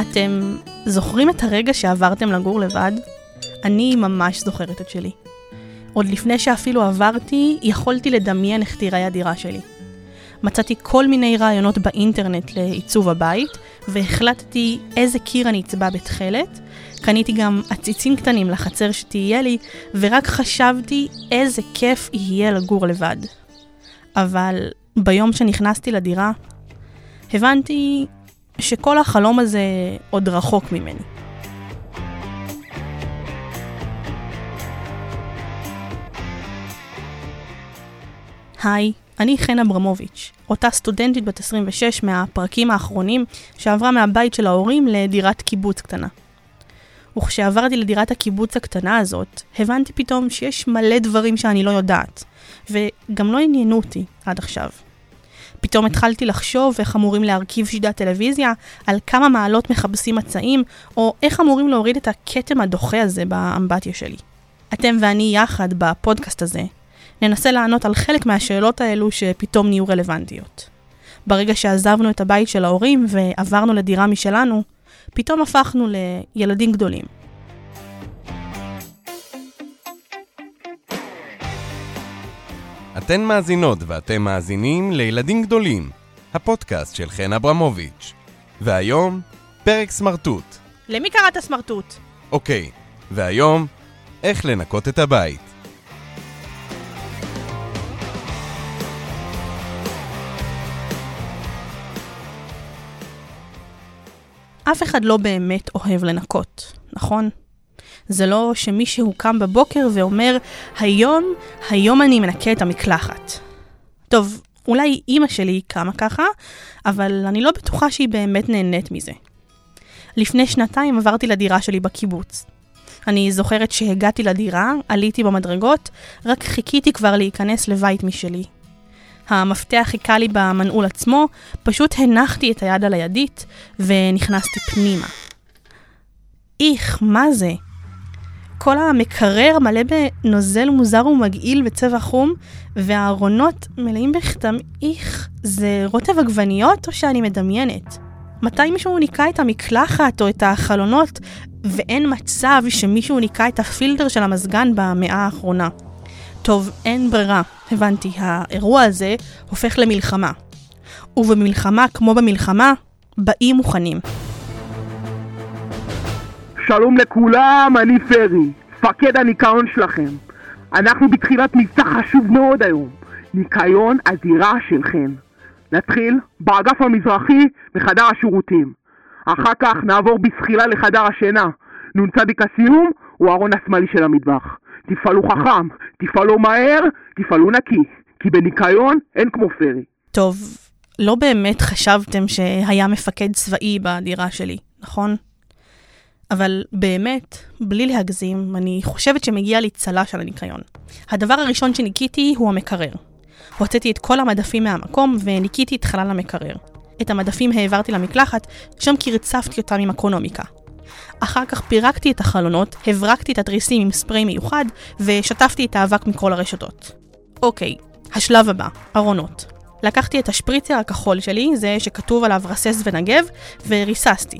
אתם זוכרים את הרגע שעברתם לגור לבד? אני ממש זוכרת את שלי. עוד לפני שאפילו עברתי, יכולתי לדמיין איך תיראה הדירה שלי. מצאתי כל מיני רעיונות באינטרנט לעיצוב הבית, והחלטתי איזה קיר אני אצבע בתכלת. קניתי גם עציצים קטנים לחצר שתהיה לי, ורק חשבתי איזה כיף יהיה לגור לבד. אבל ביום שנכנסתי לדירה, הבנתי שכל החלום הזה עוד רחוק ממני. היי, אני חן אברמוביץ', אותה סטודנטית בת 26 מהפרקים האחרונים שעברה מהבית של ההורים לדירת קיבוץ קטנה. וכשעברתי לדירת הקיבוץ הקטנה הזאת, הבנתי פתאום שיש מלא דברים שאני לא יודעת, וגם לא עניינו אותי עד עכשיו. פתאום התחלתי לחשוב איך אמורים להרכיב שידת טלוויזיה, על כמה מעלות מכבסים מצעים, או איך אמורים להוריד את הכתם הדוחה הזה באמבטיה שלי. אתם ואני יחד בפודקאסט הזה ננסה לענות על חלק מהשאלות האלו שפתאום נהיו רלוונטיות. ברגע שעזבנו את הבית של ההורים ועברנו לדירה משלנו, פתאום הפכנו לילדים גדולים. אתן מאזינות ואתם מאזינים לילדים גדולים, הפודקאסט של חן אברמוביץ'. והיום, פרק סמרטוט. למי קראת סמרטוט? אוקיי, והיום, איך לנקות את הבית. אף אחד לא באמת אוהב לנקות, נכון? זה לא שמישהו קם בבוקר ואומר, היום, היום אני מנקה את המקלחת. טוב, אולי אימא שלי קמה ככה, אבל אני לא בטוחה שהיא באמת נהנית מזה. לפני שנתיים עברתי לדירה שלי בקיבוץ. אני זוכרת שהגעתי לדירה, עליתי במדרגות, רק חיכיתי כבר להיכנס לבית משלי. המפתח חיכה לי במנעול עצמו, פשוט הנחתי את היד על הידית ונכנסתי פנימה. איך, מה זה? כל המקרר מלא בנוזל מוזר ומגעיל בצבע חום, והארונות מלאים בכתם איך, זה רוטב עגבניות או שאני מדמיינת? מתי מישהו ניקה את המקלחת או את החלונות, ואין מצב שמישהו ניקה את הפילטר של המזגן במאה האחרונה? טוב, אין ברירה, הבנתי, האירוע הזה הופך למלחמה. ובמלחמה כמו במלחמה, באים מוכנים. שלום לכולם, אני פרי, מפקד הניקיון שלכם. אנחנו בתחילת מבצע חשוב מאוד היום, ניקיון הדירה של חן. נתחיל באגף המזרחי בחדר השירותים. אחר כך נעבור בזחילה לחדר השינה. נ"צ הסיום הוא הארון השמאלי של המטבח. תפעלו חכם, תפעלו מהר, תפעלו נקי, כי בניקיון אין כמו פרי. טוב, לא באמת חשבתם שהיה מפקד צבאי בדירה שלי, נכון? אבל באמת, בלי להגזים, אני חושבת שמגיע לי צל"ש על הניקיון. הדבר הראשון שניקיתי הוא המקרר. הוצאתי את כל המדפים מהמקום וניקיתי את חלל המקרר. את המדפים העברתי למקלחת, שם קרצפתי אותם עם אקונומיקה. אחר כך פירקתי את החלונות, הברקתי את התריסים עם ספרי מיוחד, ושטפתי את האבק מכל הרשתות. אוקיי, השלב הבא, ארונות. לקחתי את השפריצר הכחול שלי, זה שכתוב עליו רסס ונגב, וריססתי.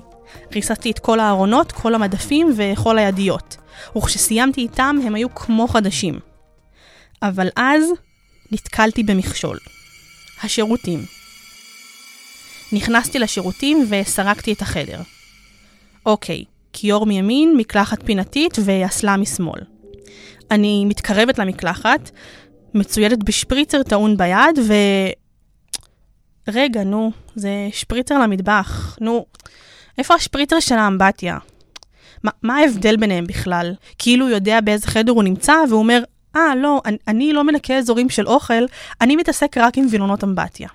ריססתי את כל הארונות, כל המדפים וכל הידיות. וכשסיימתי איתם הם היו כמו חדשים. אבל אז נתקלתי במכשול. השירותים. נכנסתי לשירותים וסרקתי את החדר. אוקיי, כיור מימין, מקלחת פינתית ואסלה משמאל. אני מתקרבת למקלחת, מצוידת בשפריצר טעון ביד, ו... רגע, נו, זה שפריצר למטבח. נו, איפה השפריצר של האמבטיה? ما, מה ההבדל ביניהם בכלל? כאילו הוא יודע באיזה חדר הוא נמצא, והוא אומר, אה, ah, לא, אני, אני לא מנקה אזורים של אוכל, אני מתעסק רק עם וילונות אמבטיה.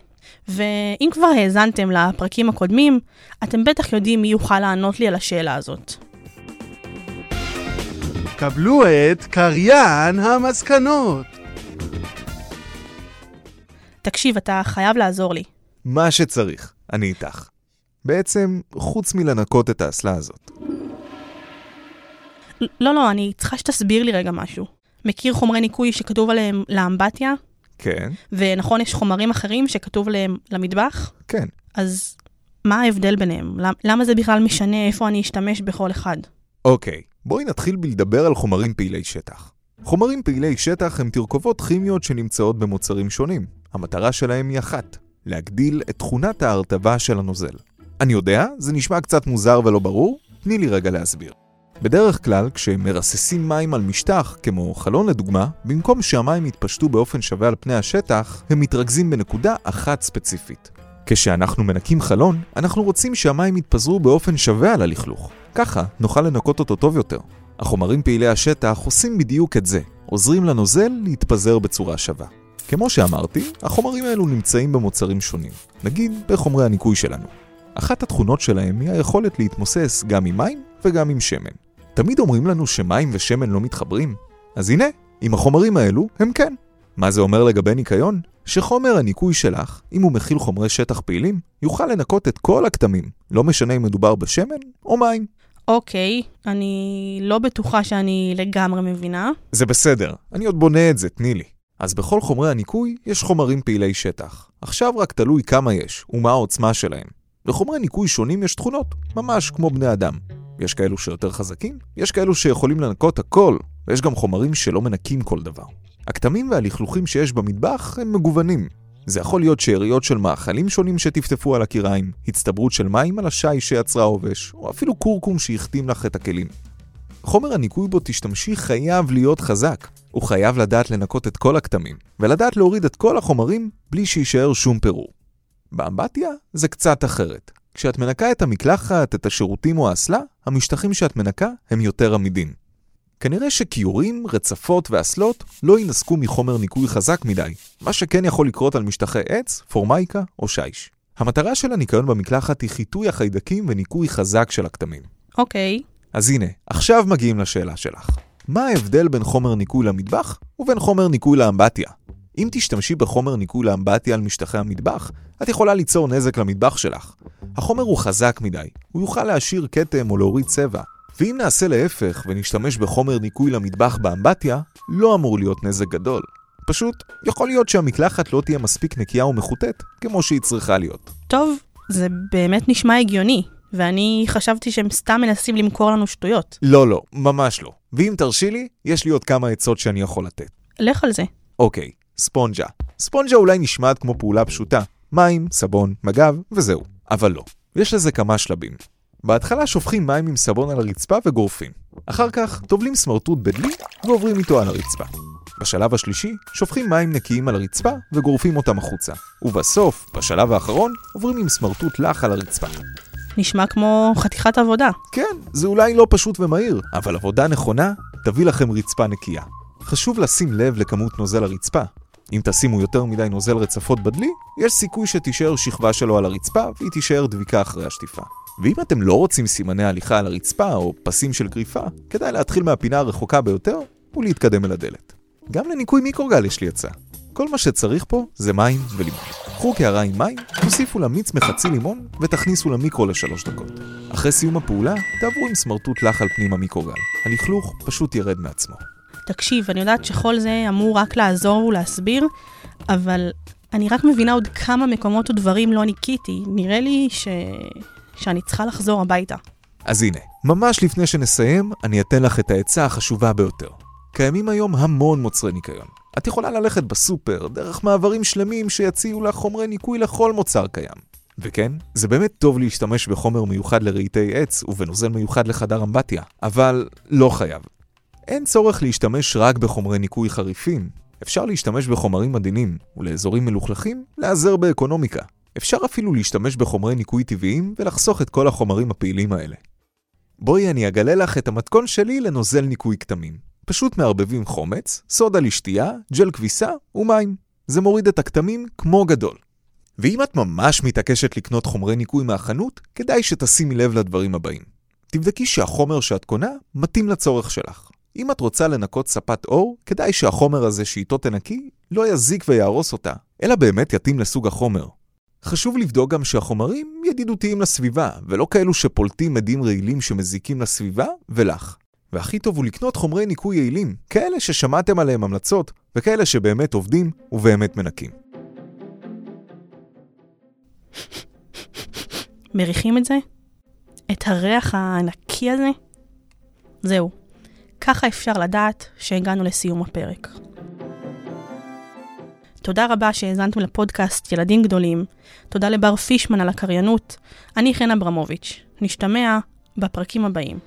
ואם כבר האזנתם לפרקים הקודמים, אתם בטח יודעים מי יוכל לענות לי על השאלה הזאת. קבלו את קריין המסקנות. תקשיב, אתה חייב לעזור לי. מה שצריך, אני איתך. בעצם, חוץ מלנקות את האסלה הזאת. לא, לא, אני צריכה שתסביר לי רגע משהו. מכיר חומרי ניקוי שכתוב עליהם לאמבטיה? כן. ונכון, יש חומרים אחרים שכתוב עליהם למטבח? כן. אז מה ההבדל ביניהם? למ- למה זה בכלל משנה איפה אני אשתמש בכל אחד? אוקיי, בואי נתחיל בלדבר על חומרים פעילי שטח. חומרים פעילי שטח הם תרכובות כימיות שנמצאות במוצרים שונים. המטרה שלהם היא אחת, להגדיל את תכונת ההרטבה של הנוזל. אני יודע, זה נשמע קצת מוזר ולא ברור, תני לי רגע להסביר. בדרך כלל, כשמרססים מים על משטח, כמו חלון לדוגמה, במקום שהמים יתפשטו באופן שווה על פני השטח, הם מתרכזים בנקודה אחת ספציפית. כשאנחנו מנקים חלון, אנחנו רוצים שהמים יתפזרו באופן שווה על הלכלוך. ככה נוכל לנקות אותו טוב יותר. החומרים פעילי השטח עושים בדיוק את זה, עוזרים לנוזל להתפזר בצורה שווה. כמו שאמרתי, החומרים האלו נמצאים במוצרים שונים, נגיד בחומרי הניקוי שלנו. אחת התכונות שלהם היא היכולת להתמוסס גם עם מים וגם עם שמן. תמיד אומרים לנו שמים ושמן לא מתחברים, אז הנה, עם החומרים האלו הם כן. מה זה אומר לגבי ניקיון? שחומר הניקוי שלך, אם הוא מכיל חומרי שטח פעילים, יוכל לנקות את כל הכתמים, לא משנה אם מדובר בשמן או מים. אוקיי, אני לא בטוחה שאני לגמרי מבינה. זה בסדר, אני עוד בונה את זה, תני לי. אז בכל חומרי הניקוי יש חומרים פעילי שטח. עכשיו רק תלוי כמה יש ומה העוצמה שלהם. לחומרי ניקוי שונים יש תכונות, ממש כמו בני אדם. יש כאלו שיותר חזקים, יש כאלו שיכולים לנקות הכל, ויש גם חומרים שלא מנקים כל דבר. הכתמים והלכלוכים שיש במטבח הם מגוונים. זה יכול להיות שאריות של מאכלים שונים שטפטפו על הקיריים, הצטברות של מים על השי שיצרה עובש, או אפילו קורקום שהחתים לך את הכלים. חומר הניקוי בו תשתמשי חייב להיות חזק. הוא חייב לדעת לנקות את כל הכתמים, ולדעת להוריד את כל החומרים בלי שיישאר שום פירור. באמבטיה זה קצת אחרת. כשאת מנקה את המקלחת, את השירותים או האסלה, המשטחים שאת מנקה הם יותר עמידים. כנראה שכיורים, רצפות ואסלות לא ינסקו מחומר ניקוי חזק מדי, מה שכן יכול לקרות על משטחי עץ, פורמייקה או שיש. המטרה של הניקיון במקלחת היא חיטוי החיידקים וניקוי חזק של הכתמים. אוקיי, אז הנה, עכשיו מגיעים לשאלה שלך. מה ההבדל בין חומר ניקוי למטבח ובין חומר ניקוי לאמבטיה? אם תשתמשי בחומר ניקוי לאמבטיה על משטחי המטבח, את יכולה ליצור נזק למטבח שלך. החומר הוא חזק מדי, הוא יוכל להשאיר כתם או להוריד צבע. ואם נעשה להפך ונשתמש בחומר ניקוי למטבח באמבטיה, לא אמור להיות נזק גדול. פשוט, יכול להיות שהמקלחת לא תהיה מספיק נקייה ומחוטאת כמו שהיא צריכה להיות. טוב, זה באמת נשמע הגיוני, ואני חשבתי שהם סתם מנסים למכור לנו שטויות. לא, לא, ממש לא. ואם תרשי לי, יש לי עוד כמה עצות שאני יכול לתת. לך על זה. אוקיי, ספונג'ה. ספונג'ה אולי נשמעת כמו פעולה פשוטה. מים, סבון, מגב, וזהו. אבל לא. יש לזה כמה שלבים. בהתחלה שופכים מים עם סבון על הרצפה וגורפים. אחר כך טובלים סמרטוט בדלי ועוברים איתו על הרצפה. בשלב השלישי, שופכים מים נקיים על הרצפה וגורפים אותם החוצה. ובסוף, בשלב האחרון, עוברים עם סמרטוט לח על הרצפה. נשמע כמו חתיכת עבודה. כן, זה אולי לא פשוט ומהיר, אבל עבודה נכונה תביא לכם רצפה נקייה. חשוב לשים לב לכמות נוזל הרצפה. אם תשימו יותר מדי נוזל רצפות בדלי, יש סיכוי שתישאר שכבה שלו על הרצפה והיא תישאר דביקה אחרי השטיפה. ואם אתם לא רוצים סימני הליכה על הרצפה או פסים של גריפה, כדאי להתחיל מהפינה הרחוקה ביותר ולהתקדם אל הדלת. גם לניקוי מיקרוגל יש לי הצעה. כל מה שצריך פה זה מים ולימון. קחו קערה עם מים, תוסיפו לה מיץ מחצי לימון ותכניסו למיקרו לשלוש דקות. אחרי סיום הפעולה, תעברו עם סמרטוט לח על פנים המיקרוגל. הלכלוך פשוט ירד מעצמו. תקשיב, אני יודעת שכל זה אמור רק לעזור ולהסביר, אבל אני רק מבינה עוד כמה מקומות ודברים לא ניקיתי. נראה לי ש... שאני צריכה לחזור הביתה. אז הנה, ממש לפני שנסיים, אני אתן לך את העצה החשובה ביותר. קיימים היום המון מוצרי ניקיון. את יכולה ללכת בסופר, דרך מעברים שלמים שיציעו לך חומרי ניקוי לכל מוצר קיים. וכן, זה באמת טוב להשתמש בחומר מיוחד לרהיטי עץ ובנוזל מיוחד לחדר אמבטיה, אבל לא חייב. אין צורך להשתמש רק בחומרי ניקוי חריפים. אפשר להשתמש בחומרים עדינים, ולאזורים מלוכלכים, להיעזר באקונומיקה. אפשר אפילו להשתמש בחומרי ניקוי טבעיים ולחסוך את כל החומרים הפעילים האלה. בואי אני אגלה לך את המתכון שלי לנוזל ניקוי כתמים. פשוט מערבבים חומץ, סודה לשתייה, ג'ל כביסה ומים. זה מוריד את הכתמים כמו גדול. ואם את ממש מתעקשת לקנות חומרי ניקוי מהחנות, כדאי שתשימי לב לדברים הבאים. תבדקי שהחומר שאת קונה מתאים לצורך שלך. אם את רוצה לנקות ספת עור, כדאי שהחומר הזה שאיתו תנקי לא יזיק ויהרוס אותה, אלא באמת יתאים לסוג החומר. חשוב לבדוק גם שהחומרים ידידותיים לסביבה, ולא כאלו שפולטים מדים רעילים שמזיקים לסביבה ולך. והכי טוב הוא לקנות חומרי ניקוי יעילים, כאלה ששמעתם עליהם המלצות, וכאלה שבאמת עובדים ובאמת מנקים. מריחים את זה? את הריח הענקי הזה? זהו, ככה אפשר לדעת שהגענו לסיום הפרק. תודה רבה שהאזנתם לפודקאסט ילדים גדולים. תודה לבר פישמן על הקריינות. אני חן אברמוביץ'. נשתמע בפרקים הבאים.